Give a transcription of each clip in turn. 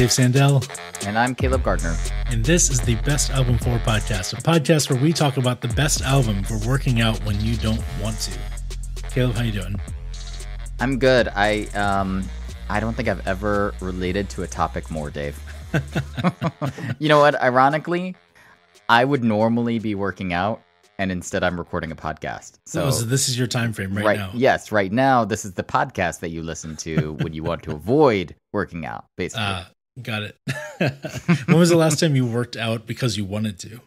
Dave Sandell. And I'm Caleb Gardner. And this is the Best Album For podcast, a podcast where we talk about the best album for working out when you don't want to. Caleb, how you doing? I'm good. I um I don't think I've ever related to a topic more, Dave. you know what? Ironically, I would normally be working out and instead I'm recording a podcast. So, oh, so this is your time frame right, right, now. Yes, right now this is the podcast that you listen to when you want to avoid working out, basically. Uh, got it. when was the last time you worked out because you wanted to?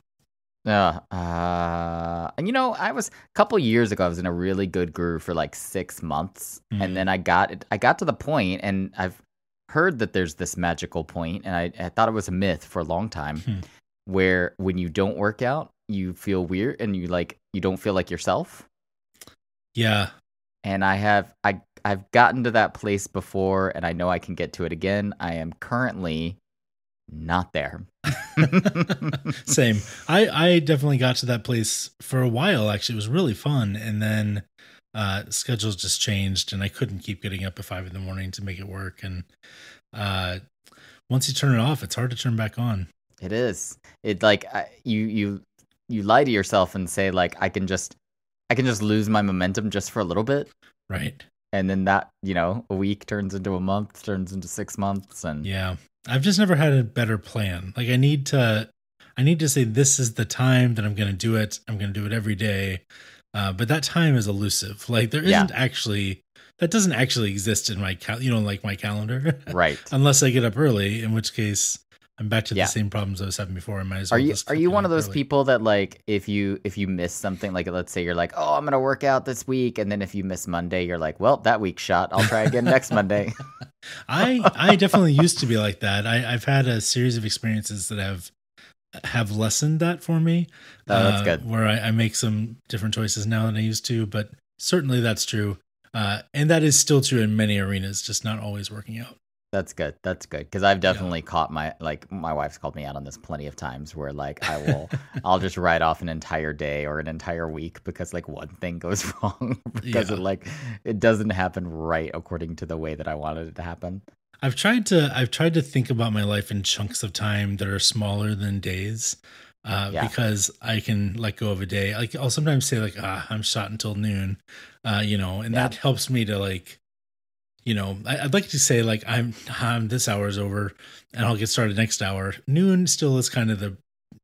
Uh, uh, and you know, I was a couple years ago. I was in a really good groove for like six months, mm. and then I got I got to the point, and I've heard that there's this magical point, and I, I thought it was a myth for a long time, hmm. where when you don't work out, you feel weird and you like you don't feel like yourself. Yeah. And I have I I've gotten to that place before and I know I can get to it again. I am currently not there. Same. I I definitely got to that place for a while actually. It was really fun and then uh schedules just changed and I couldn't keep getting up at 5 in the morning to make it work and uh once you turn it off, it's hard to turn back on. It is. It like I, you you you lie to yourself and say like I can just I can just lose my momentum just for a little bit. Right. And then that, you know, a week turns into a month, turns into 6 months and Yeah. I've just never had a better plan. Like I need to I need to say this is the time that I'm going to do it. I'm going to do it every day. Uh, but that time is elusive. Like there isn't yeah. actually that doesn't actually exist in my cal- you know like my calendar. Right. Unless I get up early, in which case I'm back to yeah. the same problems I was having before. I might as well. Are you are you one of those early. people that like if you if you miss something like let's say you're like oh I'm gonna work out this week and then if you miss Monday you're like well that week's shot I'll try again next Monday. I I definitely used to be like that. I I've had a series of experiences that have have lessened that for me. Oh, that's uh, good. Where I, I, make some different choices now than I used to, but certainly that's true. Uh, and that is still true in many arenas, just not always working out. That's good. That's good because I've definitely yeah. caught my like my wife's called me out on this plenty of times where like I will I'll just write off an entire day or an entire week because like one thing goes wrong because yeah. it like it doesn't happen right according to the way that I wanted it to happen. I've tried to I've tried to think about my life in chunks of time that are smaller than days. Uh, yeah. because I can let go of a day. Like I'll sometimes say like, ah, I'm shot until noon, uh, you know, and that helps me to like you know, I, would like to say like I'm, I'm this hour is over and I'll get started next hour. Noon still is kind of the,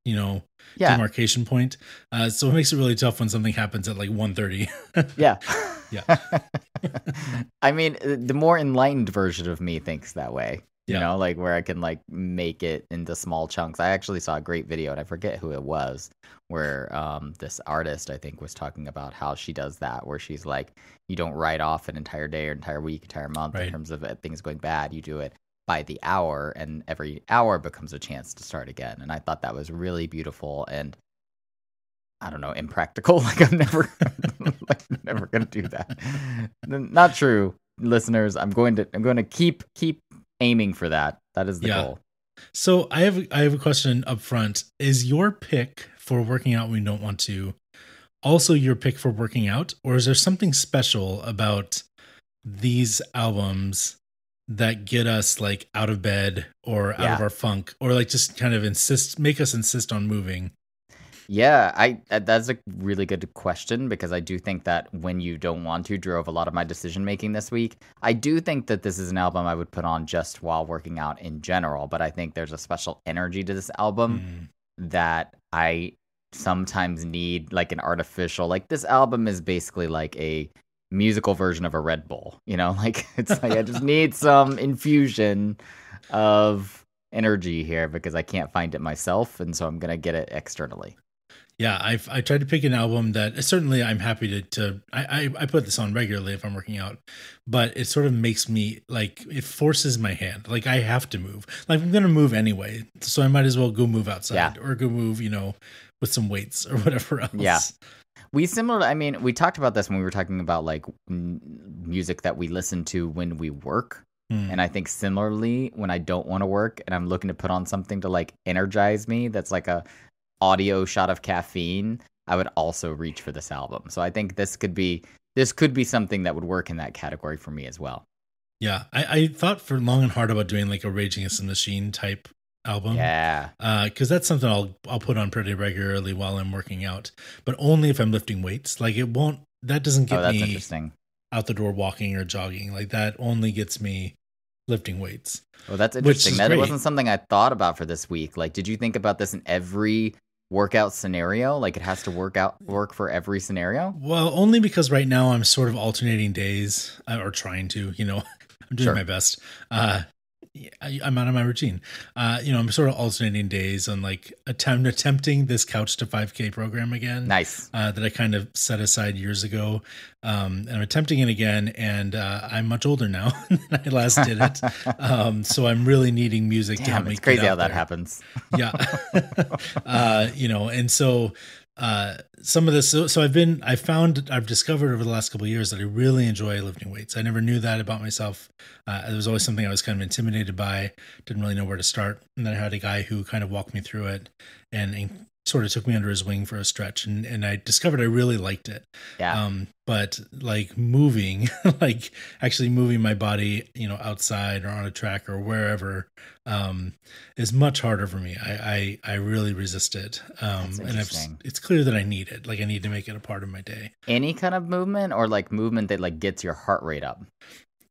you know, yeah. demarcation point. Uh, so it makes it really tough when something happens at like 1.30. yeah. Yeah. I mean, the more enlightened version of me thinks that way you yeah. know, like where I can like make it into small chunks. I actually saw a great video and I forget who it was where um this artist I think was talking about how she does that where she's like you don't write off an entire day or entire week, entire month right. in terms of things going bad. You do it by the hour and every hour becomes a chance to start again. And I thought that was really beautiful and I don't know, impractical. Like I'm never like never gonna do that. Not true, listeners. I'm going to I'm going to keep keep aiming for that. That is the yeah. goal. So I have I have a question up front. Is your pick for working out when you don't want to also your pick for working out, or is there something special about these albums that get us like out of bed or out yeah. of our funk, or like just kind of insist make us insist on moving? Yeah, I that's a really good question because I do think that when you don't want to drove a lot of my decision making this week. I do think that this is an album I would put on just while working out in general, but I think there's a special energy to this album mm. that I sometimes need like an artificial like this album is basically like a musical version of a Red Bull, you know? Like it's like I just need some infusion of energy here because I can't find it myself and so I'm going to get it externally yeah, I've I tried to pick an album that certainly I'm happy to to I, I, I put this on regularly if I'm working out, but it sort of makes me like it forces my hand. Like I have to move. Like I'm gonna move anyway, so I might as well go move outside yeah. or go move, you know, with some weights or whatever else. Yeah. We similar. I mean, we talked about this when we were talking about like music that we listen to when we work. Hmm. And I think similarly, when I don't want to work and I'm looking to put on something to like energize me, that's like a audio shot of caffeine, I would also reach for this album. So I think this could be this could be something that would work in that category for me as well. Yeah, I, I thought for long and hard about doing like a Rage Against the Machine type album. Yeah, because uh, that's something I'll I'll put on pretty regularly while I'm working out, but only if I'm lifting weights. Like it won't. That doesn't get oh, me out the door walking or jogging. Like that only gets me lifting weights. Well, that's interesting. That great. wasn't something I thought about for this week. Like, did you think about this in every workout scenario? Like, it has to work out work for every scenario? Well, only because right now I'm sort of alternating days, uh, or trying to. You know, I'm doing sure. my best. Uh, I, am out of my routine. Uh, you know, I'm sort of alternating days on like attempt attempting this couch to 5K program again. Nice. Uh, that I kind of set aside years ago. Um, and I'm attempting it again, and uh, I'm much older now than I last did it. um, so I'm really needing music Damn, to help me. It's crazy how there. that happens. yeah. uh, you know, and so uh, some of this so, so, i've been i found i've discovered over the last couple years that i really enjoy lifting weights. I never knew that about myself. Uh, it was always something i was kind of intimidated by. Didn't really know where to start. And then i had a guy who kind of walked me through it and, and sort of took me under his wing for a stretch and, and I discovered I really liked it. Yeah. Um, but like moving, like actually moving my body, you know, outside or on a track or wherever, um, is much harder for me. I, I, I really resist it. Um, and I've, it's clear that I need it. Like I need to make it a part of my day. Any kind of movement or like movement that like gets your heart rate up.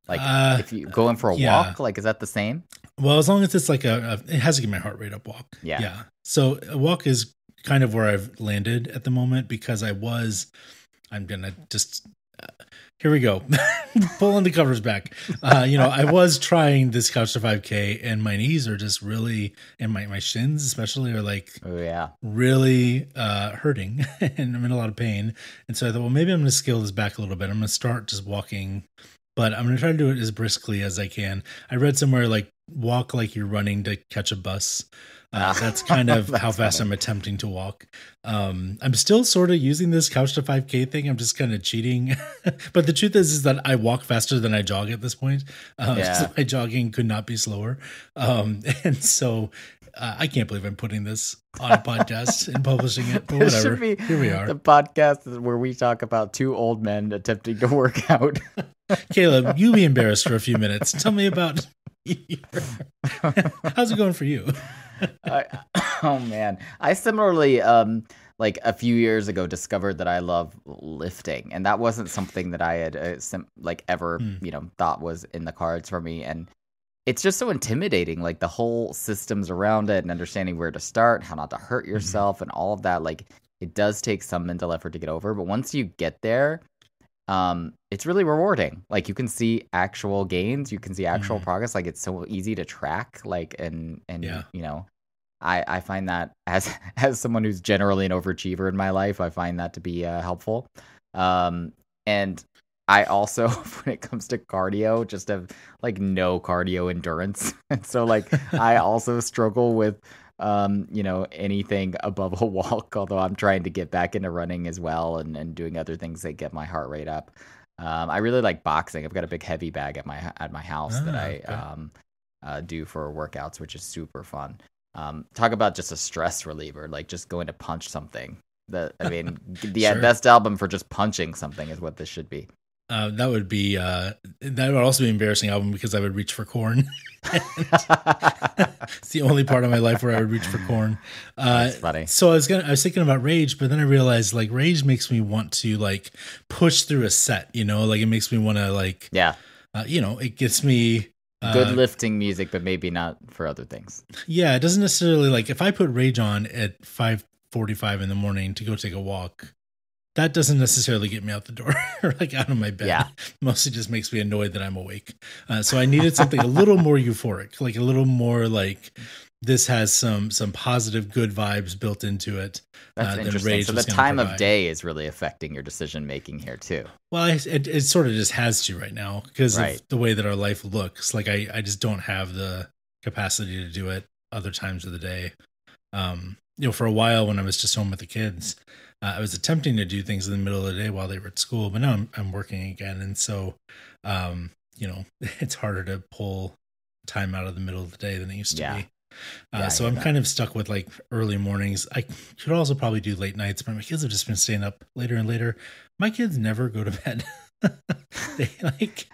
Like uh, if you go in for a yeah. walk, like is that the same? Well, as long as it's like a, a, it has to get my heart rate up walk. Yeah. Yeah. So a walk is kind of where I've landed at the moment because I was, I'm gonna just. Uh, here we go, pulling the covers back. Uh, you know, I was trying this couch to 5K, and my knees are just really, and my my shins especially are like, oh yeah, really uh, hurting, and I'm in a lot of pain. And so I thought, well, maybe I'm gonna scale this back a little bit. I'm gonna start just walking but I'm gonna try to do it as briskly as I can. I read somewhere like walk like you're running to catch a bus. Uh, that's kind of that's how fast funny. I'm attempting to walk. Um, I'm still sort of using this couch to 5K thing. I'm just kind of cheating. but the truth is, is that I walk faster than I jog at this point. Uh, yeah. so my jogging could not be slower. Um, and so uh, I can't believe I'm putting this on a podcast and publishing it. But whatever. Here we are. The podcast where we talk about two old men attempting to work out. Caleb, you be embarrassed for a few minutes. Tell me about how's it going for you? I, oh man, I similarly um like a few years ago discovered that I love lifting, and that wasn't something that I had uh, sim- like ever mm. you know thought was in the cards for me, and it's just so intimidating like the whole systems around it and understanding where to start how not to hurt mm-hmm. yourself mm-hmm. and all of that like it does take some mental effort to get over but once you get there um it's really rewarding like you can see actual gains you can see actual mm-hmm. progress like it's so easy to track like and and yeah. you know i i find that as as someone who's generally an overachiever in my life i find that to be uh, helpful um and I also, when it comes to cardio, just have like no cardio endurance. And so, like, I also struggle with, um, you know, anything above a walk, although I'm trying to get back into running as well and, and doing other things that get my heart rate up. Um, I really like boxing. I've got a big heavy bag at my at my house ah, that I okay. um, uh, do for workouts, which is super fun. Um, talk about just a stress reliever, like just going to punch something. The I mean, the sure. best album for just punching something is what this should be. Uh, that would be uh, that would also be an embarrassing album because I would reach for Korn. it's the only part of my life where I would reach for Korn. Uh, That's funny. So I was gonna, I was thinking about rage, but then I realized like rage makes me want to like push through a set. You know, like it makes me want to like yeah. Uh, you know, it gets me uh, good lifting music, but maybe not for other things. Yeah, it doesn't necessarily like if I put rage on at five forty five in the morning to go take a walk that doesn't necessarily get me out the door or like out of my bed. Yeah. Mostly just makes me annoyed that I'm awake. Uh, so I needed something a little more euphoric, like a little more like this has some some positive good vibes built into it. Uh, That's uh, interesting. So the time of day is really affecting your decision making here too. Well, I, it, it sort of just has to right now because right. of the way that our life looks. Like I I just don't have the capacity to do it other times of the day. Um, you know, for a while when I was just home with the kids, uh, I was attempting to do things in the middle of the day while they were at school, but now I'm, I'm working again. And so, um, you know, it's harder to pull time out of the middle of the day than it used to yeah. be. Uh, yeah, so I'm that. kind of stuck with like early mornings. I could also probably do late nights, but my kids have just been staying up later and later. My kids never go to bed. they like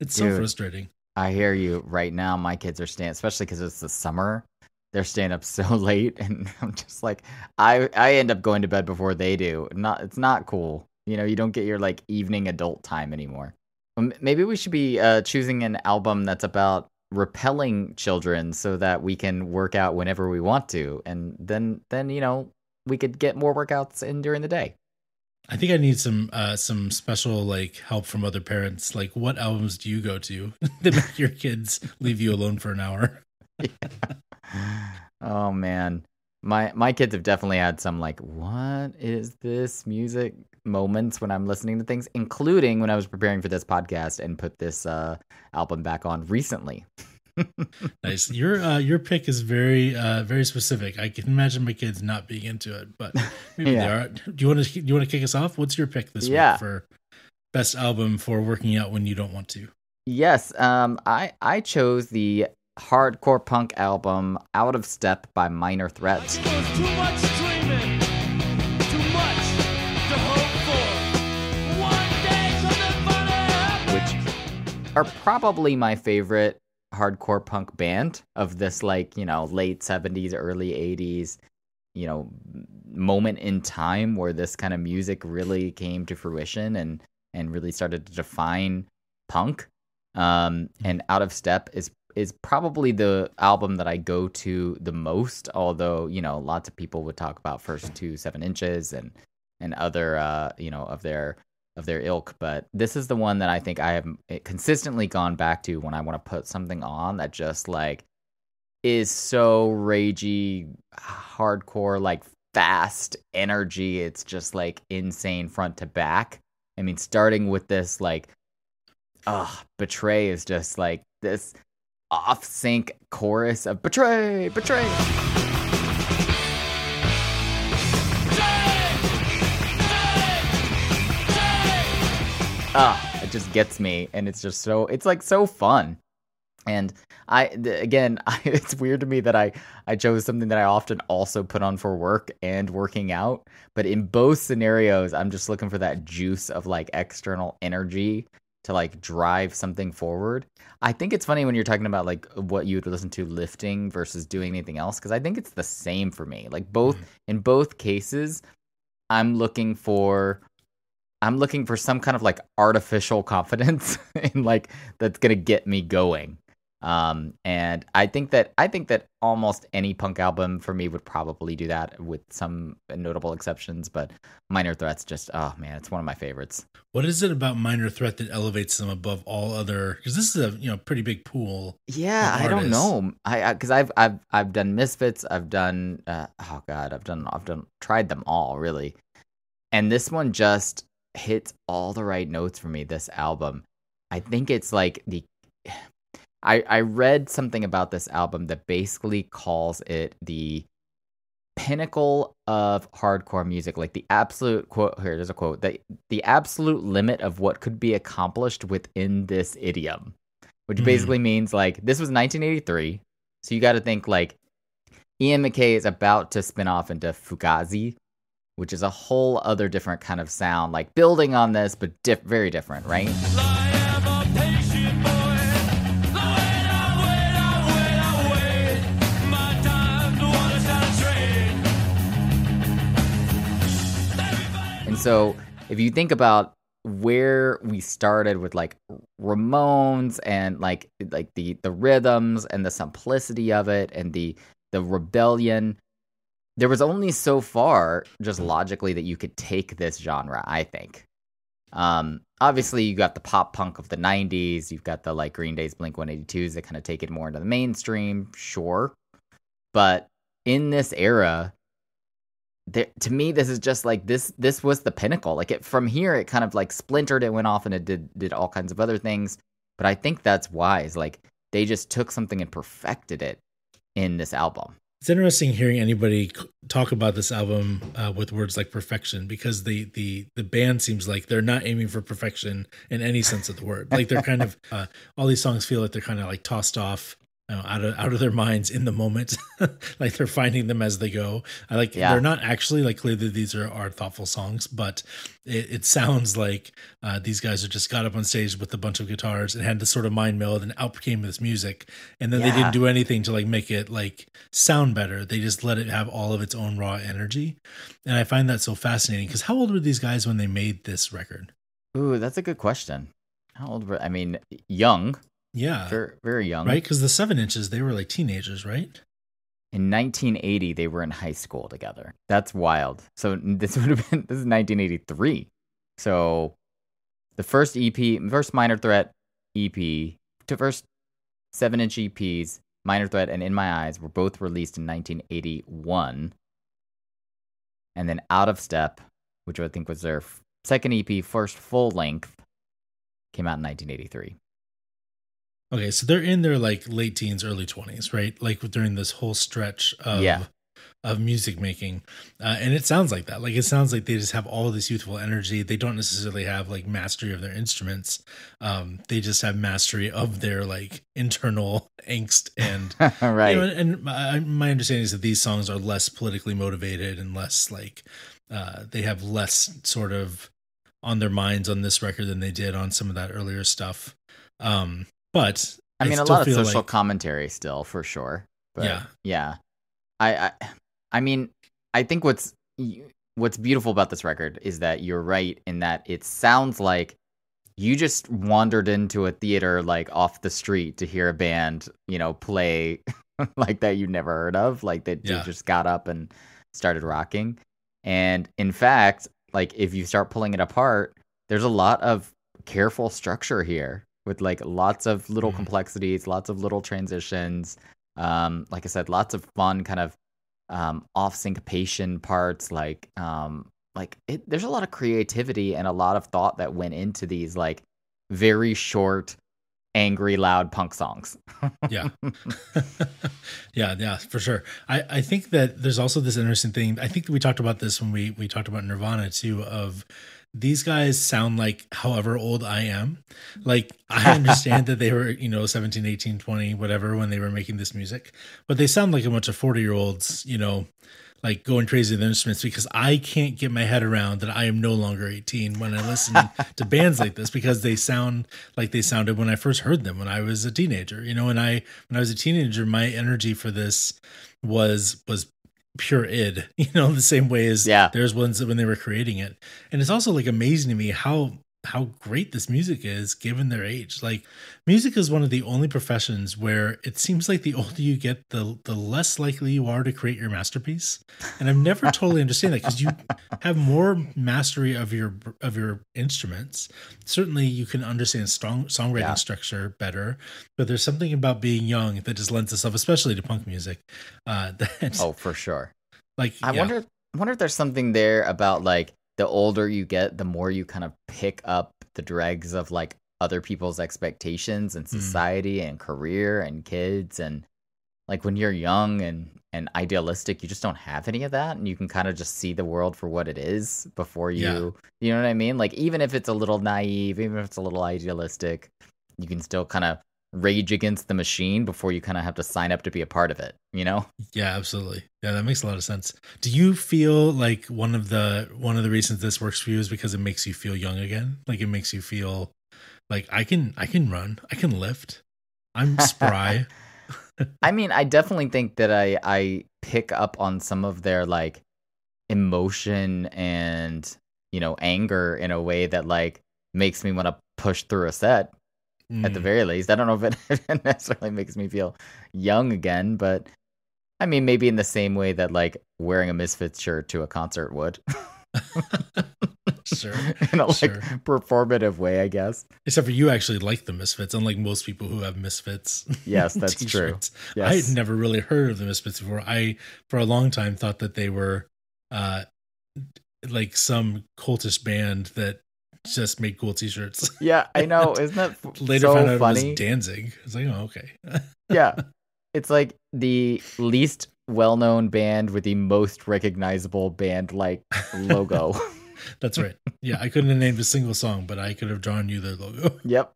it's Dude, so frustrating. I hear you right now. My kids are staying, especially because it's the summer. They're staying up so late, and I'm just like, I I end up going to bed before they do. Not it's not cool. You know, you don't get your like evening adult time anymore. Maybe we should be uh, choosing an album that's about repelling children so that we can work out whenever we want to, and then then you know we could get more workouts in during the day. I think I need some uh, some special like help from other parents. Like, what albums do you go to that make your kids leave you alone for an hour? yeah. Oh man, my my kids have definitely had some like, what is this music moments when I'm listening to things, including when I was preparing for this podcast and put this uh, album back on recently. nice. Your uh, your pick is very uh, very specific. I can imagine my kids not being into it, but maybe yeah. they are. Do you want to do you want to kick us off? What's your pick this yeah. week for best album for working out when you don't want to? Yes, um, I I chose the hardcore punk album "Out of Step" by Minor Threat. Which are probably my favorite hardcore punk band of this like you know late 70s early 80s you know moment in time where this kind of music really came to fruition and and really started to define punk. Um and out of step is is probably the album that I go to the most although you know lots of people would talk about first two seven inches and and other uh you know of their of their ilk, but this is the one that I think I have eh, consistently gone back to when I want to put something on that just like is so ragey, hardcore, like fast energy. It's just like insane front to back. I mean, starting with this like, ah, betray is just like this off sync chorus of betray, betray. ah, it just gets me, and it's just so it's like so fun. And I again, I, it's weird to me that I I chose something that I often also put on for work and working out. But in both scenarios, I'm just looking for that juice of like external energy to like drive something forward. I think it's funny when you're talking about like what you would listen to lifting versus doing anything else because I think it's the same for me. Like both mm-hmm. in both cases, I'm looking for I'm looking for some kind of like artificial confidence and like that's gonna get me going. Um, and I think that I think that almost any punk album for me would probably do that, with some notable exceptions. But Minor Threat's just oh man, it's one of my favorites. What is it about Minor Threat that elevates them above all other? Because this is a you know pretty big pool. Yeah, I don't know. I because I've I've I've done Misfits. I've done uh, oh god, I've done I've done tried them all really, and this one just hits all the right notes for me this album. I think it's like the I I read something about this album that basically calls it the pinnacle of hardcore music, like the absolute quote here, there's a quote, that the absolute limit of what could be accomplished within this idiom. Which mm. basically means like this was 1983. So you gotta think like Ian MacKaye is about to spin off into Fugazi, which is a whole other different kind of sound, like building on this, but diff- very different, right? So, if you think about where we started with like Ramones and like like the the rhythms and the simplicity of it and the the rebellion there was only so far, just logically, that you could take this genre. I think. Um, obviously, you got the pop punk of the '90s. You've got the like Green Day's, Blink 182s that kind of take it more into the mainstream. Sure, but in this era, there, to me, this is just like this. This was the pinnacle. Like it from here, it kind of like splintered. It went off and it did did all kinds of other things. But I think that's wise. Like they just took something and perfected it in this album. It's interesting hearing anybody talk about this album uh, with words like perfection because the the the band seems like they're not aiming for perfection in any sense of the word. Like they're kind of uh, all these songs feel like they're kind of like tossed off know, out of out of their minds in the moment, like they're finding them as they go. I like yeah. they're not actually like clearly these are are thoughtful songs, but it, it sounds like uh, these guys have just got up on stage with a bunch of guitars and had this sort of mind meld and out came this music, and then yeah. they didn't do anything to like make it like sound better. They just let it have all of its own raw energy, and I find that so fascinating. Because how old were these guys when they made this record? Ooh, that's a good question. How old were I mean young? Yeah. Very, very young. Right? Because the seven inches, they were like teenagers, right? In 1980, they were in high school together. That's wild. So this would have been, this is 1983. So the first EP, first Minor Threat EP, to first seven inch EPs, Minor Threat and In My Eyes, were both released in 1981. And then Out of Step, which I think was their second EP, first full length, came out in 1983. Okay, so they're in their like late teens, early twenties, right? Like during this whole stretch of yeah. of music making, uh, and it sounds like that. Like it sounds like they just have all this youthful energy. They don't necessarily have like mastery of their instruments. Um, they just have mastery of their like internal angst and right. You know, and, and my, my understanding is that these songs are less politically motivated and less like uh, they have less sort of on their minds on this record than they did on some of that earlier stuff. Um, but I mean, I a lot of social like... commentary still for sure. But yeah, yeah. I, I, I mean, I think what's what's beautiful about this record is that you're right in that it sounds like you just wandered into a theater like off the street to hear a band, you know, play like that you'd never heard of, like that yeah. you just got up and started rocking. And in fact, like if you start pulling it apart, there's a lot of careful structure here with like lots of little mm. complexities, lots of little transitions. Um, like I said, lots of fun kind of um, off syncopation parts. Like um, like it, there's a lot of creativity and a lot of thought that went into these like very short angry loud punk songs yeah yeah yeah for sure i i think that there's also this interesting thing i think we talked about this when we we talked about nirvana too of these guys sound like however old I am. Like I understand that they were, you know, 17, 18, 20, whatever when they were making this music, but they sound like a bunch of 40 year olds, you know, like going crazy with instruments because I can't get my head around that I am no longer 18 when I listen to bands like this because they sound like they sounded when I first heard them when I was a teenager. You know, when I when I was a teenager, my energy for this was was pure id you know the same way as yeah. there's ones when they were creating it. And it's also like amazing to me how how great this music is given their age like music is one of the only professions where it seems like the older you get the the less likely you are to create your masterpiece and i've never totally understand that because you have more mastery of your of your instruments certainly you can understand strong songwriting yeah. structure better but there's something about being young that just lends itself especially to punk music uh that oh for sure like i yeah. wonder I wonder if there's something there about like the older you get, the more you kind of pick up the dregs of like other people's expectations and hmm. society mm. and career and kids and like when you're young and and idealistic you just don't have any of that and you can kind of just see the world for what it is before you yeah. you know what i mean like even if it's a little naive even if it's a little idealistic you can still kind of rage against the machine before you kind of have to sign up to be a part of it you know? Yeah absolutely. Yeah that makes a lot of sense. Do you feel like one of the one of the reasons this works for you is because it makes you feel young again? Like it makes you feel like i can i can run. I can lift. I'm spry. I mean i definitely think that i i pick up on some of their like emotion and you know anger in a way that like makes me want to push through a set mm. at the mm. very least. I don't know if it necessarily makes me feel young again, but I mean, maybe in the same way that like wearing a Misfits shirt to a concert would. sure. in a like sure. performative way, I guess. Except for you actually like the Misfits, unlike most people who have Misfits. Yes, that's true. Yes. I had never really heard of the Misfits before. I, for a long time, thought that they were uh, like some cultish band that just made cool t-shirts. Yeah, I know. Isn't that later so found out funny? it was Danzig? It's like, oh, okay. yeah, it's like the least well-known band with the most recognizable band like logo. That's right. yeah, I couldn't have named a single song, but I could have drawn you their logo. Yep.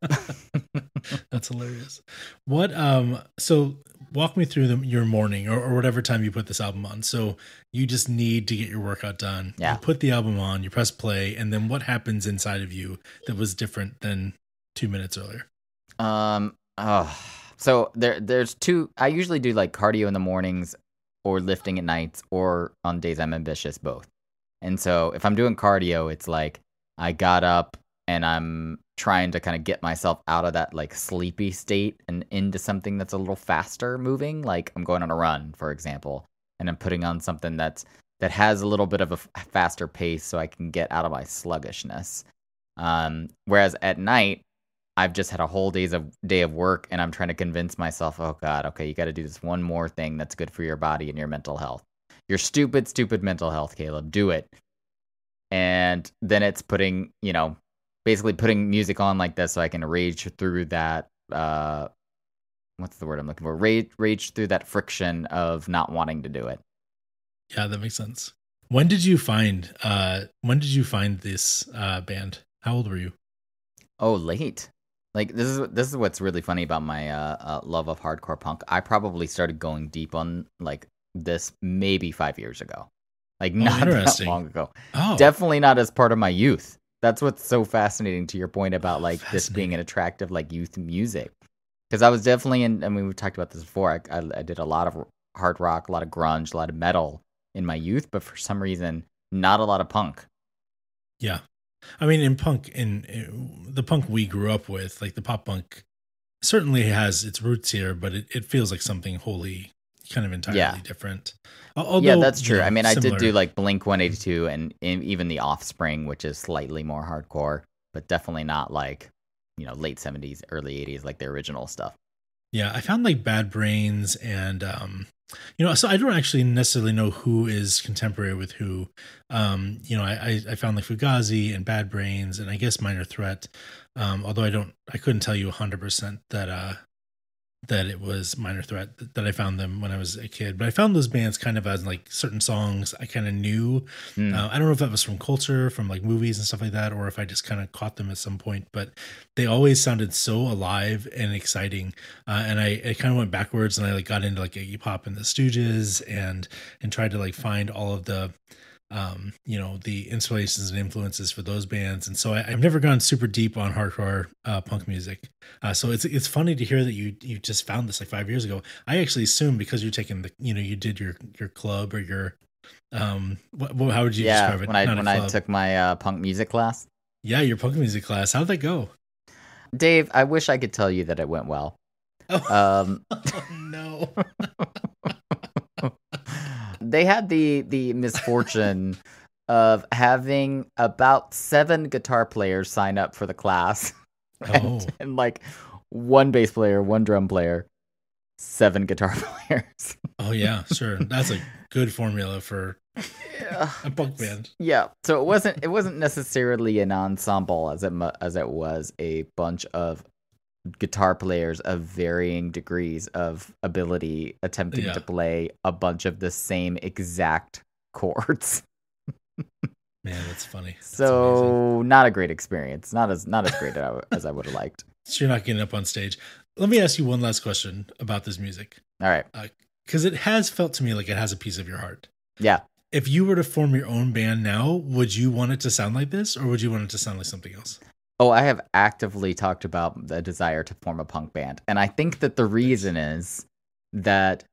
That's hilarious. What um so walk me through the, your morning or, or, whatever time you put this album on. So you just need to get your workout done. Yeah. You put the album on, you press play, and then what happens inside of you that was different than two minutes earlier? Um. Oh. So there, there's two. I usually do like cardio in the mornings, or lifting at nights, or on days I'm ambitious, both. And so if I'm doing cardio, it's like I got up and I'm trying to kind of get myself out of that like sleepy state and into something that's a little faster moving like i'm going on a run for example and i'm putting on something that's that has a little bit of a f- faster pace so i can get out of my sluggishness. Um, whereas at night i've just had a whole days of day of work and i'm trying to convince myself oh god okay you got to do this one more thing that's good for your body and your mental health. Your stupid stupid mental health caleb do it. And then it's putting you know basically putting music on like this so I can rage through that uh what's the word I'm looking for? Rage rage through that friction of not wanting to do it. Yeah, that makes sense. When did you find uh when did you find this uh band? How old were you? Oh, late. Like this is this is what's really funny about my uh, uh love of hardcore punk. I probably started going deep on like this maybe 5 years ago. Like oh, not that long ago. Oh. Definitely not as part of my youth that's what's so fascinating to your point about like this being an attractive like youth music because i was definitely in i mean we've talked about this before I, I, I, did a lot of hard rock a lot of grunge a lot of metal in my youth but for some reason not a lot of punk yeah i mean in punk in, in the punk we grew up with like the pop punk certainly has its roots here but it, it feels like something wholly kind of entirely yeah. different. Although, yeah, that's true. Know, I mean, similar. I did do like Blink 182 and, and even the Offspring, which is slightly more hardcore, but definitely not like, you know, late 70s, early 80s, like the original stuff. Yeah, I found like Bad Brains and, um, you know, so I don't actually necessarily know who is contemporary with who. Um, you know, I, I found like Fugazi and Bad Brains and I guess Minor Threat. Um, although I don't, I couldn't tell you 100% that, uh, that it was Minor Threat that I found them when I was a kid. But I found those bands kind of as like certain songs I kind of knew. Mm. Uh, I don't know if that was from culture, from like movies and stuff like that, or if I just kind of caught them at some point. But they always sounded so alive and exciting. Uh, and I, I kind of went backwards and I like got into like Iggy Pop and the Stooges and and tried to like find all of the um, you know, the inspirations and influences for those bands. And so I, have never gone super deep on hardcore uh, punk music. Uh, so it's it's funny to hear that you you just found this like five years ago. I actually assumed because you're taking the you know you did your your club or your um what, how would you yeah, describe it? when I Not when I took my uh, punk music class. Yeah, your punk music class. How did that go? Dave, I wish I could tell you that it went well. Oh, um, oh no. they had the the misfortune of having about seven guitar players sign up for the class, and, oh. and like one bass player, one drum player, seven guitar players. oh yeah, sure. That's a good formula for yeah. a punk band. Yeah. So it wasn't it wasn't necessarily an ensemble as it as it was a bunch of guitar players of varying degrees of ability attempting yeah. to play a bunch of the same exact chords. Man, that's funny. That's so amazing. not a great experience. Not as not as great as I would have liked. So you're not getting up on stage. Let me ask you one last question about this music. All right. Because uh, it has felt to me like it has a piece of your heart. Yeah. If you were to form your own band now, would you want it to sound like this, or would you want it to sound like something else? Oh, I have actively talked about the desire to form a punk band. And I think that the reason is that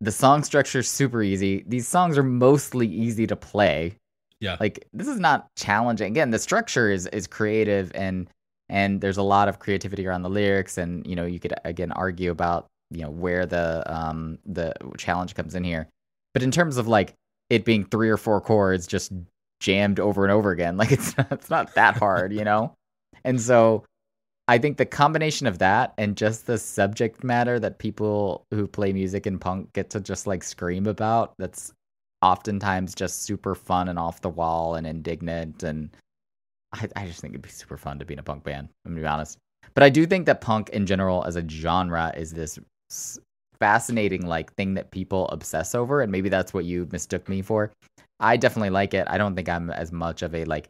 the song structure is super easy. These songs are mostly easy to play. Yeah. Like this is not challenging. Again, the structure is is creative and and there's a lot of creativity around the lyrics and you know, you could again argue about, you know, where the um the challenge comes in here. But in terms of like it being three or four chords just jammed over and over again, like it's it's not that hard, you know? And so I think the combination of that and just the subject matter that people who play music and punk get to just like scream about that's oftentimes just super fun and off the wall and indignant and I, I just think it'd be super fun to be in a punk band. I'm gonna be honest, but I do think that punk in general as a genre is this fascinating like thing that people obsess over, and maybe that's what you mistook me for. I definitely like it. I don't think I'm as much of a like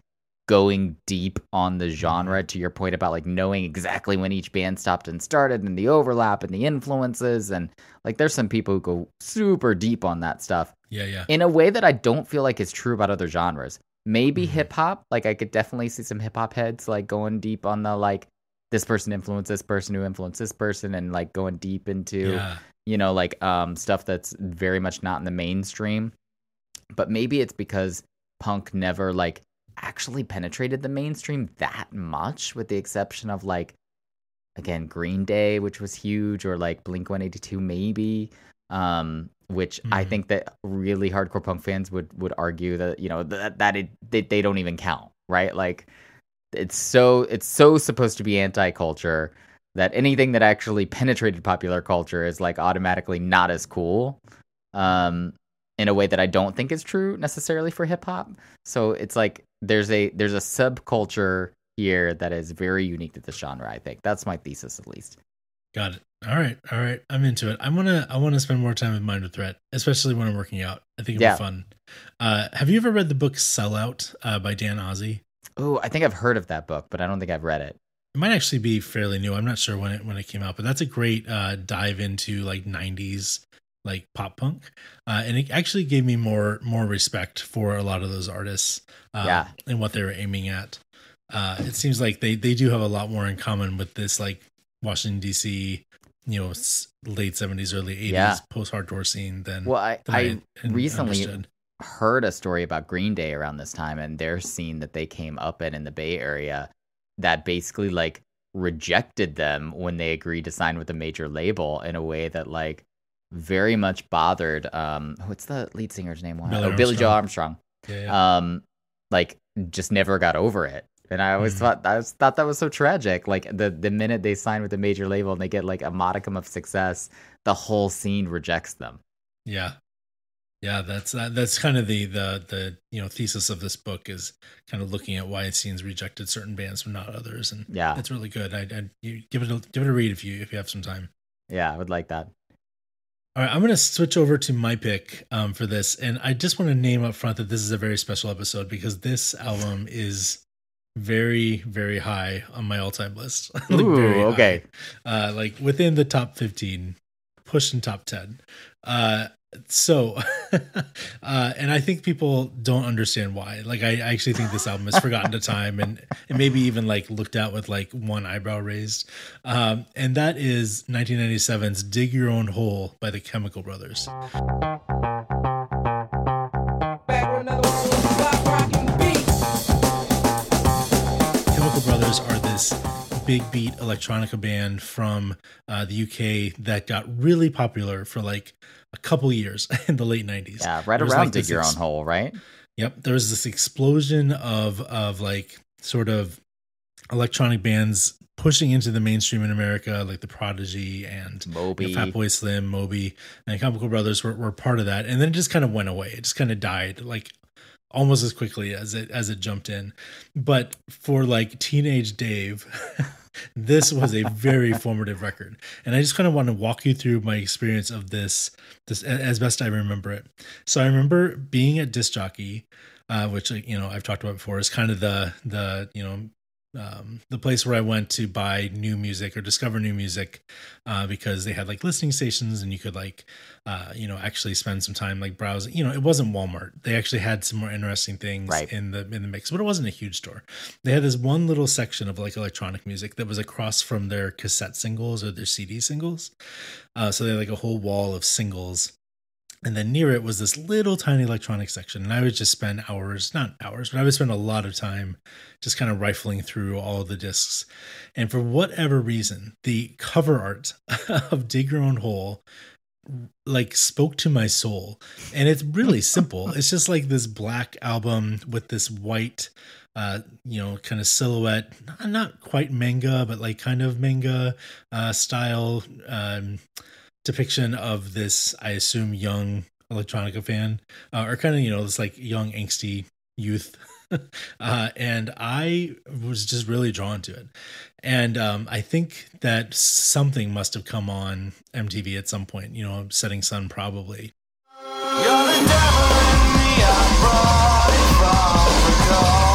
going deep on the genre to your point about like knowing exactly when each band stopped and started and the overlap and the influences and like there's some people who go super deep on that stuff. Yeah, yeah. In a way that I don't feel like is true about other genres. Maybe mm-hmm. hip hop, like I could definitely see some hip hop heads like going deep on the like this person influenced this person who influenced this person and like going deep into yeah. you know like um stuff that's very much not in the mainstream. But maybe it's because punk never like actually penetrated the mainstream that much, with the exception of like again Green Day, which was huge, or like Blink One Eighty Two, maybe. Um, which mm-hmm. I think that really hardcore punk fans would would argue that you know that that it they, they don't even count, right? Like it's so it's so supposed to be anti culture that anything that actually penetrated popular culture is like automatically not as cool. Um, in a way that I don't think is true necessarily for hip hop. So it's like there's a there's a subculture here that is very unique to the genre. I think that's my thesis at least. Got it. All right, all right. I'm into it. I wanna I wanna spend more time with Minor Threat, especially when I'm working out. I think it'll yeah. be fun. Uh, have you ever read the book Sellout uh, by Dan Ozzi? Oh, I think I've heard of that book, but I don't think I've read it. It might actually be fairly new. I'm not sure when it when it came out, but that's a great uh, dive into like 90s like pop punk, uh, and it actually gave me more more respect for a lot of those artists uh, yeah. and what they were aiming at. Uh, it seems like they they do have a lot more in common with this like Washington D.C. you know late seventies early eighties yeah. post hardcore scene than well I I, I recently understood. heard a story about Green Day around this time and their scene that they came up in in the Bay Area that basically like rejected them when they agreed to sign with a major label in a way that like very much bothered. Um, what's the lead singer's name? Billy oh, Billie Joe Armstrong. Yeah, yeah. Um, like just never got over it. And I always mm-hmm. thought I was, thought that was so tragic. Like the the minute they sign with a major label and they get like a modicum of success, the whole scene rejects them. Yeah, yeah. That's uh, that's kind of the the the you know thesis of this book is kind of looking at why scenes rejected certain bands but not others, and yeah, it's really good. I I give it a, give it a read if you if you have some time. Yeah, I would like that. All right, I'm going to switch over to my pick um, for this, and I just want to name up front that this is a very special episode because this album is very, very high on my all-time list. like Ooh, okay, uh, like within the top 15, pushing top 10. Uh, so uh and i think people don't understand why. Like i, I actually think this album is forgotten to time and, and maybe even like looked at with like one eyebrow raised. Um and that is 1997's dig your own hole by the chemical brothers big beat electronica band from uh, the uk that got really popular for like a couple years in the late 90s. Yeah, right around like dig your ex- own hole, right? Yep, there was this explosion of of like sort of electronic bands pushing into the mainstream in America, like the Prodigy and Moby, you know, Fatboy Slim, Moby, and Chemical Brothers were, were part of that. And then it just kind of went away. It just kind of died, like almost as quickly as it as it jumped in. But for like teenage Dave, this was a very formative record and i just kind of want to walk you through my experience of this this as best i remember it. So i remember being at disc jockey uh, which you know i've talked about before is kind of the the you know um, the place where I went to buy new music or discover new music uh, because they had like listening stations and you could like uh, you know actually spend some time like browsing. You know, it wasn't Walmart. They actually had some more interesting things right. in the in the mix, but it wasn't a huge store. They had this one little section of like electronic music that was across from their cassette singles or their CD singles. Uh, so they had like a whole wall of singles and then near it was this little tiny electronic section. And I would just spend hours, not hours, but I would spend a lot of time just kind of rifling through all of the discs. And for whatever reason, the cover art of Dig Your Own Hole like spoke to my soul. And it's really simple. it's just like this black album with this white uh, you know, kind of silhouette, not quite manga, but like kind of manga uh, style. Um, depiction of this, I assume, young electronica fan, uh, or kind of you know this like young angsty youth. uh, and I was just really drawn to it, and um, I think that something must have come on MTV at some point. You know, Setting Sun probably. You're the devil in me, I brought it from the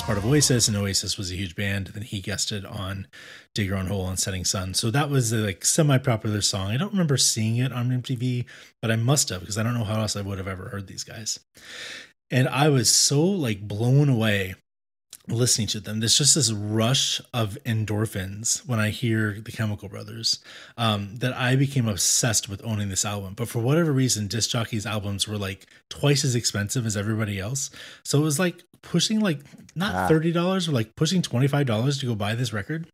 Oasis, and Oasis was a huge band. Then he guested on Dig Your Own Hole and Setting Sun. So that was a like semi popular song. I don't remember seeing it on MTV, but I must have because I don't know how else I would have ever heard these guys. And I was so like blown away listening to them. There's just this rush of endorphins when I hear the Chemical Brothers um, that I became obsessed with owning this album. But for whatever reason, disc jockeys' albums were like twice as expensive as everybody else. So it was like pushing like not ah. thirty dollars or like pushing twenty five dollars to go buy this record.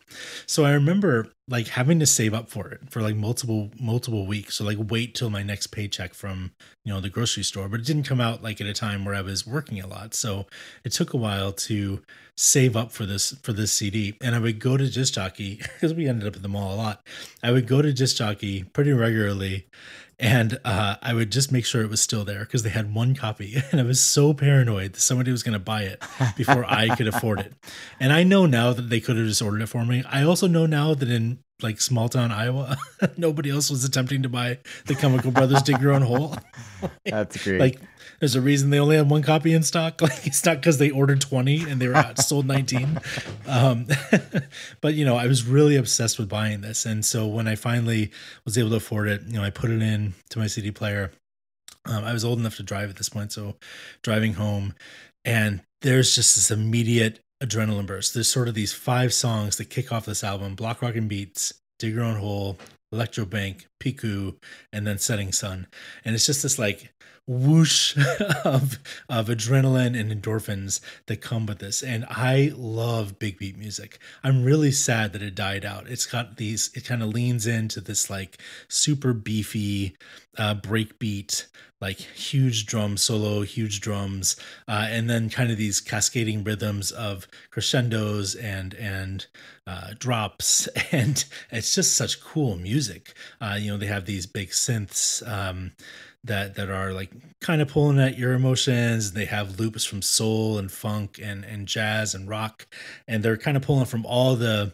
So I remember like having to save up for it for like multiple multiple weeks. So like wait till my next paycheck from you know the grocery store. But it didn't come out like at a time where I was working a lot. So it took a while to save up for this for this CD. And I would go to Disc Jockey because we ended up at the mall a lot. I would go to Disc Jockey pretty regularly and uh, I would just make sure it was still there because they had one copy, and I was so paranoid that somebody was going to buy it before I could afford it. And I know now that they could have just ordered it for me. I also know now that in like small town Iowa, nobody else was attempting to buy the Chemical Brothers Dig Your Own Hole. That's great. Like there's a reason they only had one copy in stock. Like it's not because they ordered 20 and they were out sold 19. Um, but you know, I was really obsessed with buying this. And so when I finally was able to afford it, you know, I put it in to my CD player. Um, I was old enough to drive at this point. So driving home and there's just this immediate adrenaline burst. There's sort of these five songs that kick off this album, Block Rockin' Beats, Dig Your Own Hole, Electrobank, Piku, and then Setting Sun. And it's just this like whoosh of of adrenaline and endorphins that come with this. And i love big beat music. I'm really sad that it died out. It's got these it kind of leans into this like super beefy uh break beat like huge drum solo huge drums uh, and then kind of these cascading rhythms of crescendos and and uh, drops. And it's just such cool music. Uh, you know they have these big synths um, that that are like kind of pulling at your emotions. They have loops from soul and funk and and jazz and rock, and they're kind of pulling from all the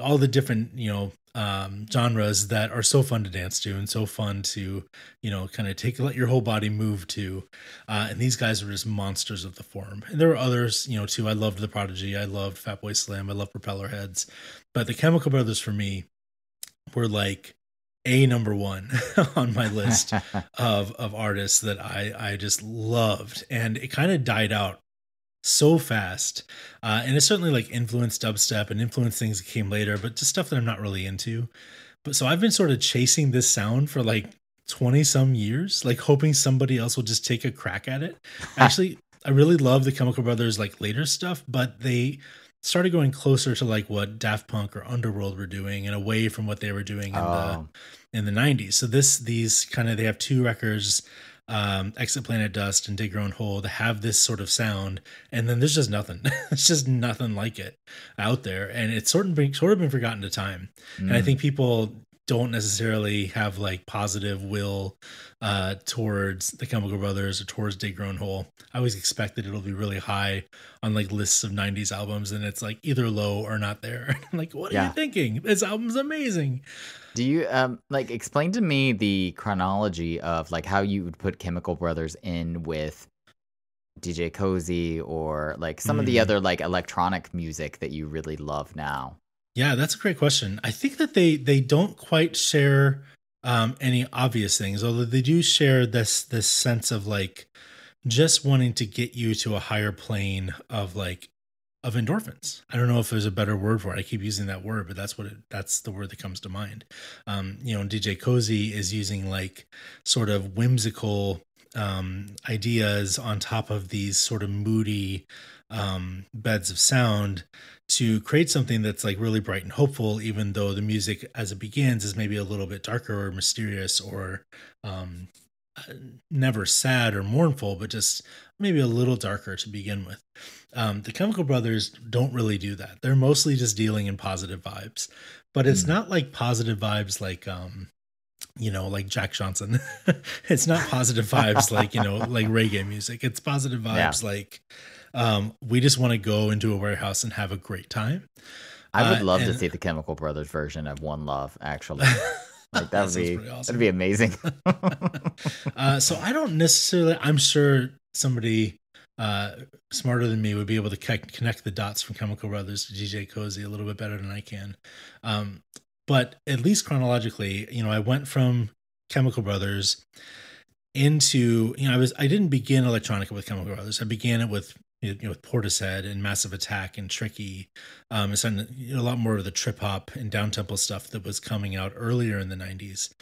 all the different you know um, genres that are so fun to dance to and so fun to you know kind of take let your whole body move to. Uh, and these guys are just monsters of the form. And there were others you know too. I loved the Prodigy. I loved Fatboy Slim. I love Propeller Heads, but the Chemical Brothers for me were like a number one on my list of of artists that I I just loved, and it kind of died out so fast, uh, and it certainly like influenced dubstep and influenced things that came later, but just stuff that I'm not really into. But so I've been sort of chasing this sound for like 20 some years, like hoping somebody else will just take a crack at it. Actually, I really love the Chemical Brothers like later stuff, but they started going closer to like what Daft Punk or Underworld were doing and away from what they were doing in oh. the in the 90s. So this these kind of they have two records um Exit Planet Dust and Dig Your Own Hole to have this sort of sound and then there's just nothing. it's just nothing like it out there and it's sort of been sort of been forgotten to time. Mm. And I mm. think people don't necessarily have like positive will uh, towards the Chemical Brothers or towards Dig Your Own Hole. I always expect that it'll be really high on like lists of 90s albums and it's like either low or not there. like, what yeah. are you thinking? This album's amazing. Do you um like explain to me the chronology of like how you would put Chemical Brothers in with DJ Koze or like some mm. of the mm. other like electronic music that you really love now? Yeah, that's a great question. I think that they they don't quite share um, any obvious things, although they do share this this sense of like just wanting to get you to a higher plane of like of endorphins. I don't know if there's a better word for it. I keep using that word, but that's what it, that's the word that comes to mind. Um, you know, DJ Koze is using like sort of whimsical um, ideas on top of these sort of moody um, beds of sound to create something that's like really bright and hopeful, even though the music as it begins is maybe a little bit darker or mysterious or um, uh, never sad or mournful, but just maybe a little darker to begin with. Um, the Chemical Brothers don't really do that. They're mostly just dealing in positive vibes, but it's mm. not like positive vibes like, um, you know, like Jack Johnson. it's not positive vibes like, you know, like reggae music. It's positive vibes yeah. like, um, we just want to go into a warehouse and have a great time. I would uh, love and, to see the Chemical Brothers version of One Love, actually. Like that would be awesome. that'd be amazing. uh, so I don't necessarily. I'm sure somebody uh, smarter than me would be able to connect the dots from Chemical Brothers to DJ Koze a little bit better than I can. Um, but at least chronologically, you know, I went from Chemical Brothers into you know I was I didn't begin electronica with Chemical Brothers. I began it with you know with Portishead and Massive Attack and Tricky. Um, it's a lot more of the trip hop and down tempo stuff that was coming out earlier in the '90s,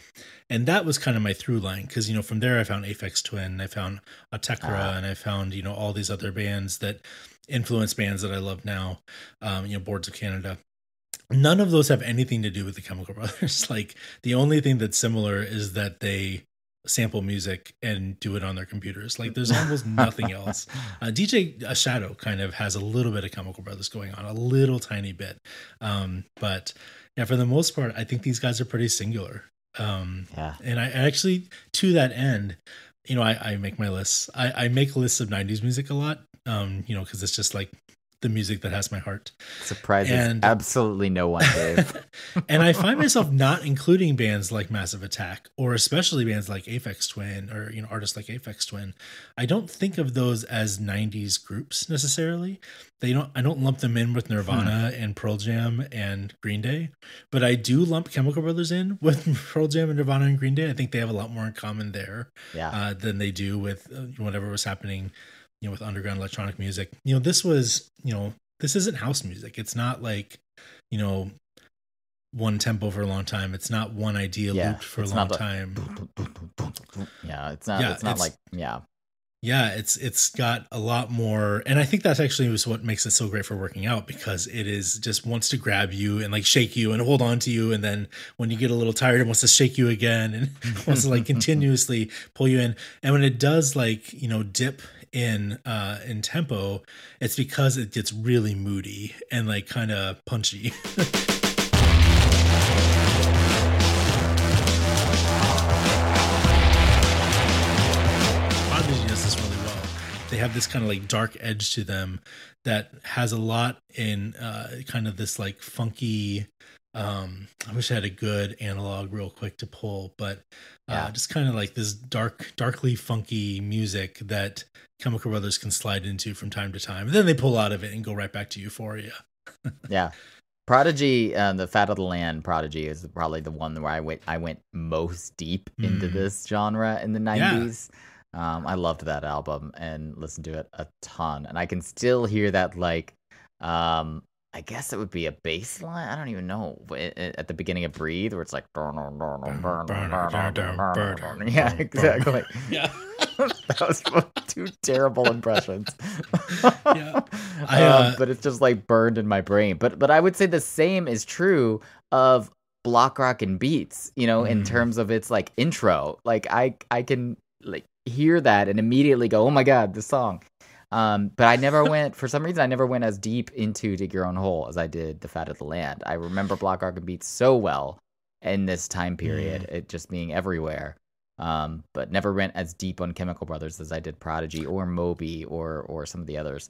and that was kind of my through line because you know from there I found Aphex Twin, I found Autechre, ah. and I found you know all these other bands that influence bands that I love now. Um, you know Boards of Canada none of those have anything to do with the chemical brothers like the only thing that's similar is that they sample music and do it on their computers. Like there's almost nothing else. Uh, DJ a Shadow kind of has a little bit of Chemical Brothers going on, a little tiny bit, um, but yeah, for the most part, I think these guys are pretty singular. Um, yeah, and I actually to that end, you know, I, I make my lists. I, I make lists of '90s music a lot, um, you know, because it's just like the music that has my heart. Surprises and, absolutely no one, Dave. and I find myself not including bands like Massive Attack or especially bands like Aphex Twin or you know artists like Aphex Twin. I don't think of those as 90s groups necessarily. They don't I don't lump them in with Nirvana hmm. and Pearl Jam and Green Day, but I do lump Chemical Brothers in with Pearl Jam and Nirvana and Green Day. I think they have a lot more in common there yeah. uh, than they do with uh, whatever was happening you know, with underground electronic music. You know, this was, you know, this isn't house music. It's not like, you know, one tempo for a long time. It's not one idea yeah, looped for a long time. Yeah, it's not. Yeah, it's not it's, like yeah. Yeah, it's it's got a lot more, and I think that's actually was what makes it so great for working out because it is just wants to grab you and like shake you and hold on to you, and then when you get a little tired, it wants to shake you again and wants to like continuously pull you in. And when it does like you know dip in uh in tempo it's because it gets really moody and like kind of punchy does this really well. They have this kind of like dark edge to them that has a lot in uh kind of this like funky um i wish i had a good analog real quick to pull but uh yeah. just kind of like this dark darkly funky music that Chemical Brothers can slide into from time to time. And then they pull out of it and go right back to Euphoria. yeah. Prodigy, uh, the Fat of the Land Prodigy is probably the one where I went I went most deep into mm. this genre in the 90s. Yeah. Um, I loved that album and listened to it a ton. And I can still hear that like um, I guess it would be a bass line. I don't even know at the beginning of Breathe, where it's like yeah, exactly. Yeah, that was two terrible impressions. yeah, I, uh, um, but it's just like burned in my brain. But but I would say the same is true of Block Rockin' Beats. You know, mm. in terms of its like intro, like I I can like hear that and immediately go, oh my god, this song. Um, but I never went for some reason I never went as deep into Dig Your Own Hole as I did The Fat of the Land. I remember Block Rockin' Beats so well in this time period, mm. it just being everywhere. Um, but never went as deep on Chemical Brothers as I did Prodigy or Moby or or some of the others.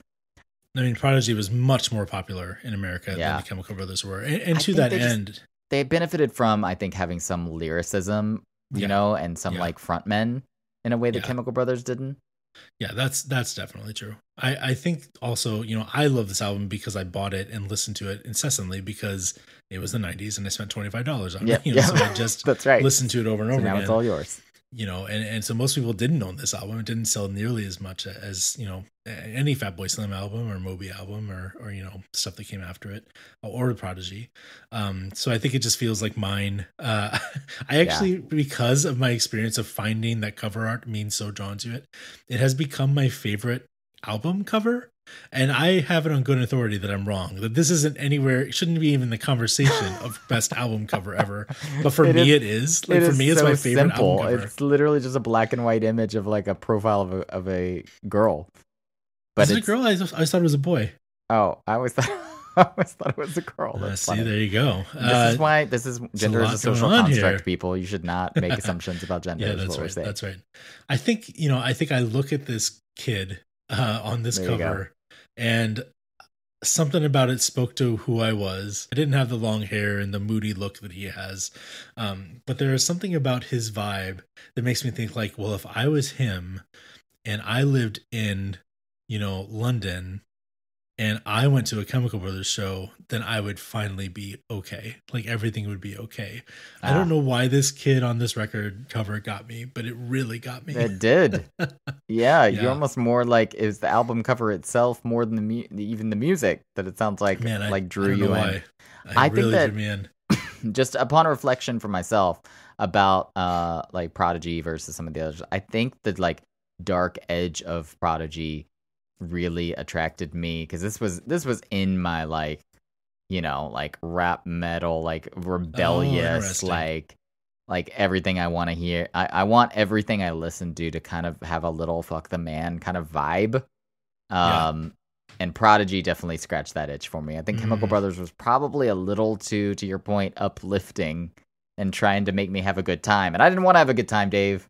I mean, Prodigy was much more popular in America yeah. than the Chemical Brothers were, and, and to that they end, just, they benefited from I think having some lyricism, you yeah. know, and some yeah. like frontmen in a way that Chemical Brothers didn't. Yeah, that's that's definitely true. I I think also you know I love this album because I bought it and listened to it incessantly because it was the '90s and I spent twenty five dollars on it. You know, yeah. so I just that's right. Listened to it over and over. Now again. it's all yours you know, and, and so most people didn't own this album. It didn't sell nearly as much as, you know, any Fatboy Slim album or Moby album or, or, you know, stuff that came after it or the Prodigy. Um, so I think it just feels like mine. Uh, I actually, yeah. because of my experience of finding that cover art means so drawn to it, it has become my favorite album cover and I have it on good authority that I'm wrong. That this isn't anywhere. It shouldn't be even the conversation of best album cover ever. But for it me, is, it is. Like it for me, it's so my favorite simple. album cover. It's literally just a black and white image of like a profile of a of a girl. But is it a girl? I, I thought it was a boy. Oh, I always thought. I always thought it was a girl. Uh, see, there you go. This uh, is why this is gender is a social construct. Here. People, you should not make assumptions about gender. yeah, that's right. That's right. I think you know. I think I look at this kid uh, on this there cover and something about it spoke to who I was. I didn't have the long hair and the moody look that he has. Um, but there is something about his vibe that makes me think like, well, if I was him and I lived in you know, London and I went to a Chemical Brothers show, then I would finally be okay. Like everything would be okay. Ah. I don't ah. know why this kid on this record cover got me, but it really got me. It did. yeah, yeah, you're almost more like is the album cover itself more than the mu- even the music that it sounds like Man, I, like drew you in. Why. I, I really think that just upon reflection for myself about uh like Prodigy versus some of the others, I think that like dark edge of Prodigy really attracted me because this was this was in my like you know like rap metal like rebellious oh, like like everything I want to hear. I, I want everything I listen to to kind of have a little fuck the man kind of vibe. Um, yeah. and Prodigy definitely scratched that itch for me. I think mm. Chemical Brothers was probably a little too, to your point, uplifting and trying to make me have a good time. And I didn't want to have a good time, Dave.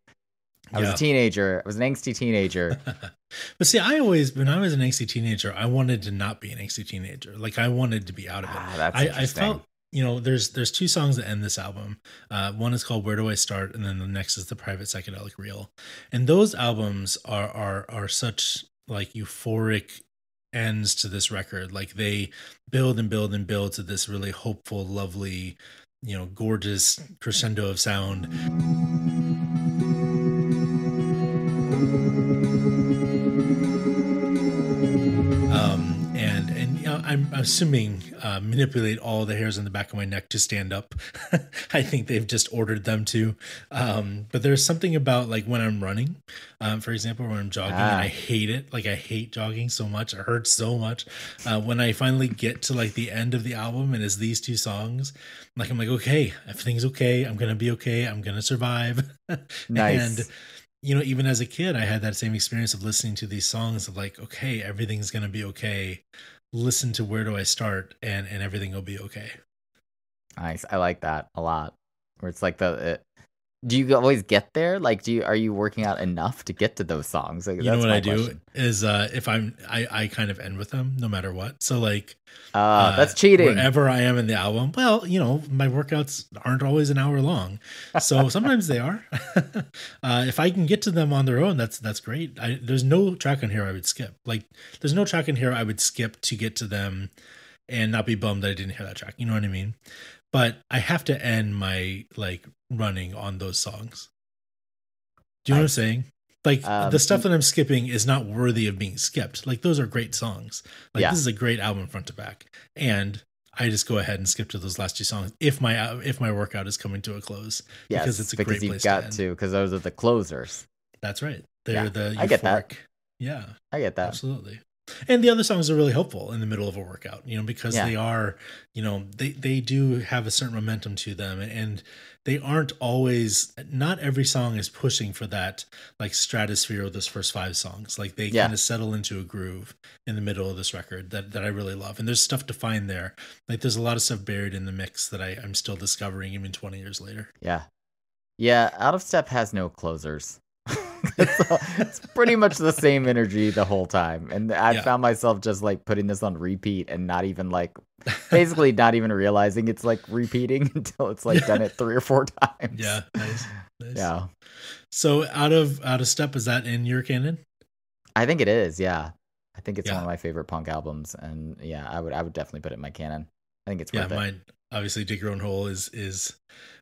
I was a teenager. I was an angsty teenager. but see, I always, when I was an angsty teenager, I wanted to not be an angsty teenager. Like I wanted to be out of it. Ah, I, I, felt, you know, there's there's two songs that end this album. Uh, one is called "Where Do I Start," and then the next is "The Private Psychedelic Reel." And those albums are are are such like euphoric ends to this record. Like they build and build and build to this really hopeful, lovely, you know, gorgeous crescendo of sound. I'm assuming uh, manipulate all the hairs on the back of my neck to stand up. I think they've just ordered them to. Um, but there's something about like when I'm running, um, for example, when I'm jogging, ah. and I hate it. Like I hate jogging so much. It hurts so much. Uh, when I finally get to like the end of the album and it's these two songs, like I'm like, okay, everything's okay. I'm gonna be okay. I'm gonna survive. nice. and you know, even as a kid, I had that same experience of listening to these songs of like, okay, everything's gonna be okay listen to where do I start and and everything will be okay. Nice. I like that a lot. Where it's like the it, do you always get there? Like, do you are you working out enough to get to those songs? Like, you know what I question. do is uh, if I'm I I kind of end with them no matter what. So like, uh, uh, that's cheating. Wherever I am in the album, well, you know, my workouts aren't always an hour long, so sometimes they are. uh, if I can get to them on their own, that's that's great. I, there's no track on here I would skip. Like, there's no track in here I would skip to get to them, and not be bummed that I didn't hear that track. You know what I mean? but I have to end my like running on those songs. Do you know I, what I'm saying? Like um, the stuff that I'm skipping is not worthy of being skipped. Like those are great songs. Like yeah. this is a great album front to back. And I just go ahead and skip to those last two songs if my if my workout is coming to a close. Yes, because it's a because great you've got to because those are the closers. That's right. They're yeah, the euphoric. I get that. Yeah, I get that absolutely and the other songs are really helpful in the middle of a workout you know because yeah. they are you know they they do have a certain momentum to them and they aren't always not every song is pushing for that like stratosphere of those first five songs. Like they yeah. kind of settle into a groove in the middle of this record that that i really love. And there's stuff to find there. Like there's a lot of stuff buried in the mix that i i'm still discovering even 20 years later. Yeah. Yeah out of step has no closers it's, it's, pretty much the same energy the whole time. And I yeah. found myself just like putting this on repeat and not even like basically not even realizing it's like repeating until it's like done it three or four times. Yeah, nice. nice. Yeah. So out of out of step, is that in your canon? I think it is, yeah. I think it's yeah. one of my favorite punk albums. And yeah, I would I would definitely put it in my canon. I think it's yeah, mine obviously dig your own hole is is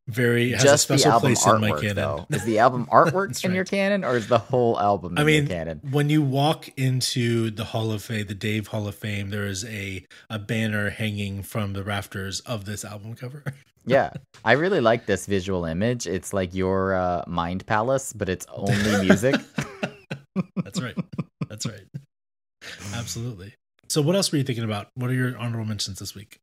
very has Just a special place artwork, in my canon. Though. Is the album artwork in right. your canon, or is the whole album? I mean, canon? when you walk into the Hall of Fame, the Dave Hall of Fame, there is a a banner hanging from the rafters of this album cover. yeah, I really like this visual image. It's like your uh, mind palace, but it's only music. That's right. That's right. Absolutely. So, what else were you thinking about? What are your honorable mentions this week?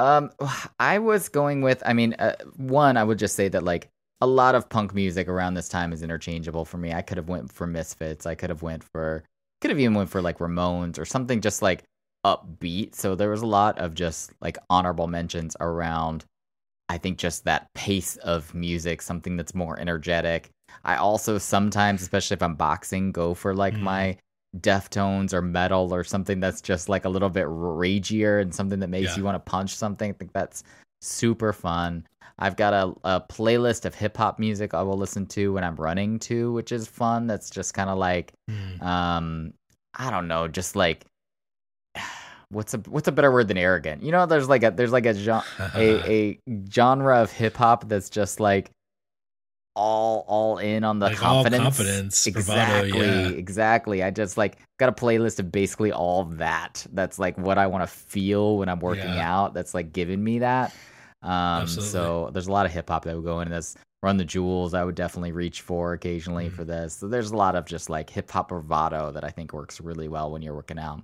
Um, I was going with. I mean, uh, one, I would just say that like a lot of punk music around this time is interchangeable for me. I could have went for Misfits. I could have went for. Could have even went for like Ramones or something just like upbeat. So there was a lot of just like honorable mentions around. I think just that pace of music, something that's more energetic. I also sometimes, especially if I'm boxing, go for like mm. my Deftones or metal or something that's just like a little bit ragier and something that makes yeah. you want to punch something. I think that's super fun. I've got a, a playlist of hip hop music I will listen to when I'm running too, which is fun. That's just kind of like, mm. um, I don't know, just like what's a what's a better word than arrogant? You know, there's like a there's like a a, a genre of hip hop that's just like all all in on the like confidence. confidence exactly, bravado, yeah. exactly. I just like got a playlist of basically all of that. That's like what I want to feel when I'm working yeah. out. That's like giving me that. Um, so there's a lot of hip hop that would go in this. Run the Jewels, I would definitely reach for occasionally mm. for this. So there's a lot of just like hip hop bravado that I think works really well when you're working out.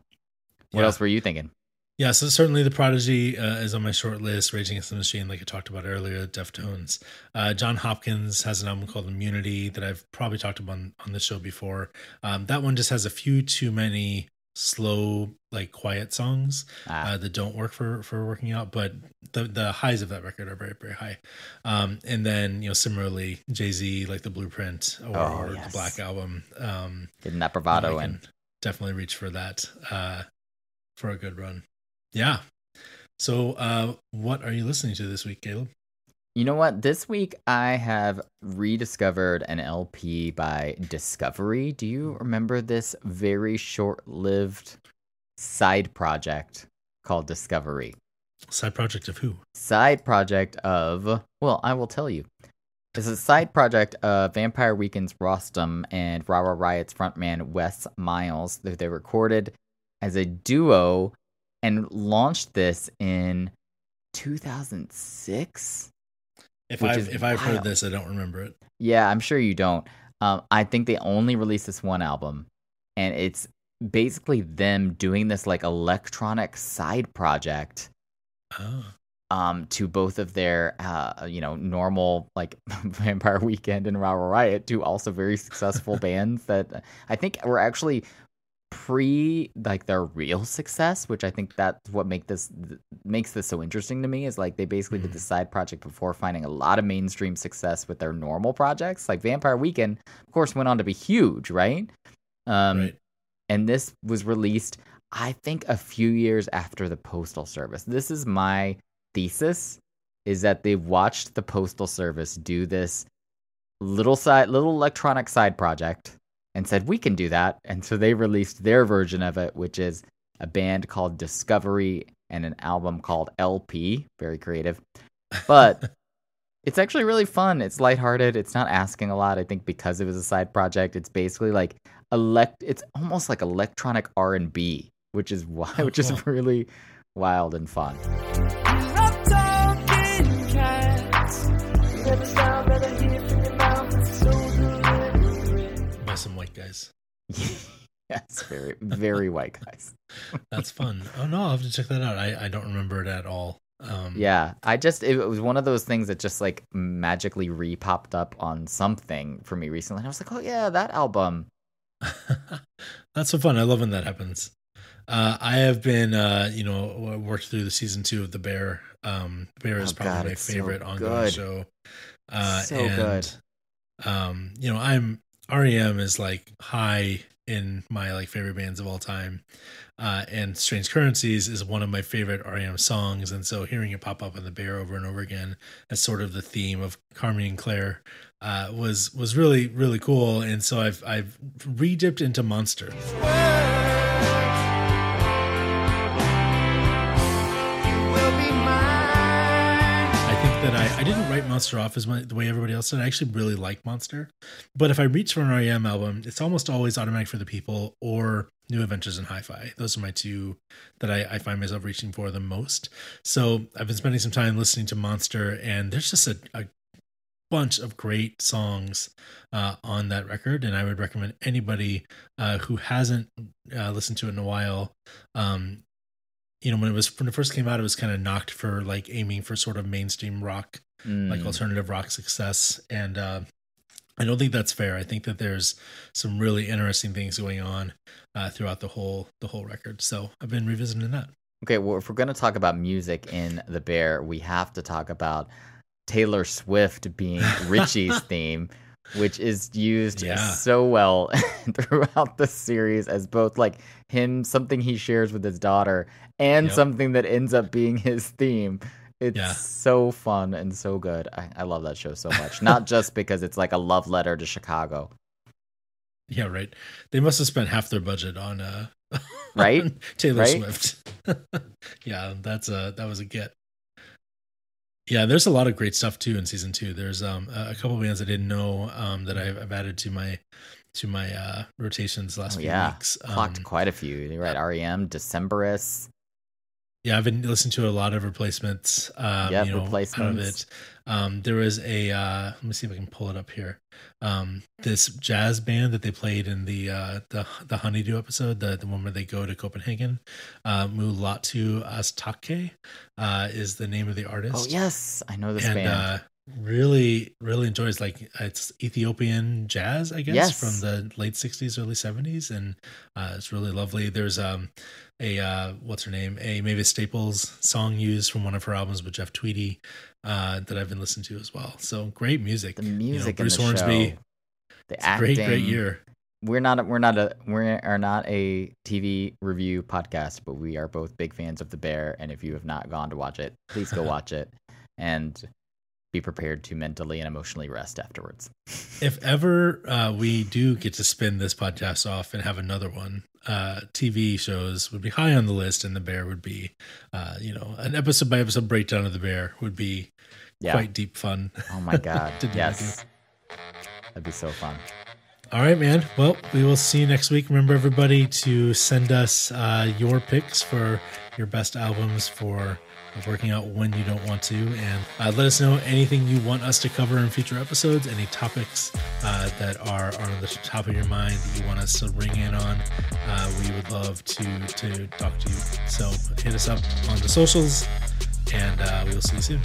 What yeah. else were you thinking? Yeah, so certainly the Prodigy uh, is on my short list. Raging Against the Machine, like I talked about earlier, Deftones. Uh, Jon Hopkins has an album called Immunity that I've probably talked about on, on the show before. Um, that one just has a few too many slow, like quiet songs ah. uh, that don't work for for working out. But the the highs of that record are very very high. Um, and then you know similarly, Jay Z like the Blueprint or, oh, yes. the Black Album. Um, Getting that bravado in. Definitely reach for that uh, for a good run. Yeah. So, uh, what are you listening to this week, Caleb? You know what? This week I have rediscovered an LP by Discovery. Do you remember this very short lived side project called Discovery? Side project of who? Side project of, well, I will tell you. It's a side project of Vampire Weekend's Rostam and Ra Ra Riot's frontman Wes Miles. That they recorded as a duo and launched this in 2006. If I've if I've heard this, I don't remember it. Yeah, I'm sure you don't. Um, I think they only released this one album, and it's basically them doing this like electronic side project. Oh. Um, to both of their, uh, you know, normal like Vampire Weekend and Ra Ra Riot, two also very successful bands that I think were actually pre like their real success, which I think that's what make this makes this so interesting to me is like they basically mm-hmm. did the side project before finding a lot of mainstream success with their normal projects. Like Vampire Weekend, of course, went on to be huge, right? Um, right. And this was released, I think, a few years after the Postal Service. This is my thesis: is that they've watched the Postal Service do this little side, little electronic side project and said, We can do that. And so they released their version of it, which is a band called Discovery and an album called LP. Very creative. But it's actually really fun. It's lighthearted. It's not asking a lot. I think because it was a side project, it's basically like elect it's almost like electronic R&B, which is why which is really wild and fun. Some white guys. yes, very very white guys. That's fun. Oh no, I'll have to check that out. I, I don't remember it at all. Um, yeah, I just it was one of those things that just like magically re-popped up on something for me recently. And I was like, oh yeah, that album. That's so fun. I love when that happens. Uh, I have been, uh, you know, worked through the season two of The Bear. Um, Bear is oh, probably God, my favorite so ongoing show. Uh, so and, good. Um, you know, I'm REM is like high in my like favorite bands of all time. Uh, and Strange Currencies is one of my favorite REM songs, and so hearing it pop up on the Bear over and over again as sort of the theme of Carmine and Claire uh, was was really really cool. And so I've I've re-dipped into Monster. That I, I didn't write Monster off as my, the way everybody else did. I actually really like Monster. But if I reach for an REM album, it's almost always Automatic for the People or New Adventures in Hi Fi. Those are my two that I, I, find myself reaching for the most. So I've been spending some time listening to Monster, and there's just a, a bunch of great songs uh, on that record. And I would recommend anybody uh, who hasn't uh, listened to it in a while um, you know when it was when it first came out it was kind of knocked for like aiming for sort of mainstream rock mm. like alternative rock success and uh I don't think that's fair. I think that there's some really interesting things going on uh, throughout the whole the whole record. So I've been revisiting that. Okay, well, if we're going to talk about music in The Bear, we have to talk about Taylor Swift being Richie's theme which is used yeah. so well throughout the series as both like him something he shares with his daughter and yep. something that ends up being his theme. It's yeah. so fun and so good. I, I love that show so much. Not just because it's like a love letter to Chicago. Yeah, right. They must have spent half their budget on uh right Taylor right? Swift. yeah, that's a that was a get. Yeah, there's a lot of great stuff too in season two. There's um a couple bands I didn't know um that I've, I've added to my to my uh rotations last oh, few yeah. weeks. Clocked um, quite a few. You're right. REM, Decemberists. Yeah, I've been listening to a lot of replacements. Um, yep, you know, replacements. Out of it. Um, there was a uh, let me see if I can pull it up here. Um, this jazz band that they played in the uh, the the Honeydew episode, the the one where they go to Copenhagen. Uh, Mulatu Astatke uh, is the name of the artist. Oh yes, I know this and, band. Really really enjoys like it's ethiopian jazz i guess yes. from the late 60s early 70s and uh, it's really lovely. There's um a uh what's her name? A Mavis Staples song used from one of her albums with Jeff Tweedy uh that I've been listening to as well. So great music. The music you know, Bruce Hornsby show, the acting great great year. We're not we're not a we are not a TV review podcast but we are both big fans of the bear and if you have not gone to watch it please go watch it. And be prepared to mentally and emotionally rest afterwards. if ever uh, we do get to spin this podcast off and have another one, uh, TV shows would be high on the list, and the bear would be, uh, you know, an episode by episode breakdown of the bear would be yeah. quite deep fun. Oh my god! yes, that'd be so fun. All right, man. Well, we will see you next week. Remember, everybody, to send us uh, your picks for your best albums for working out when you don't want to. And uh, let us know anything you want us to cover in future episodes, any topics uh, that are, are on the top of your mind that you want us to ring in on. Uh, we would love to, to talk to you. So hit us up on the socials, and uh, we will see you soon.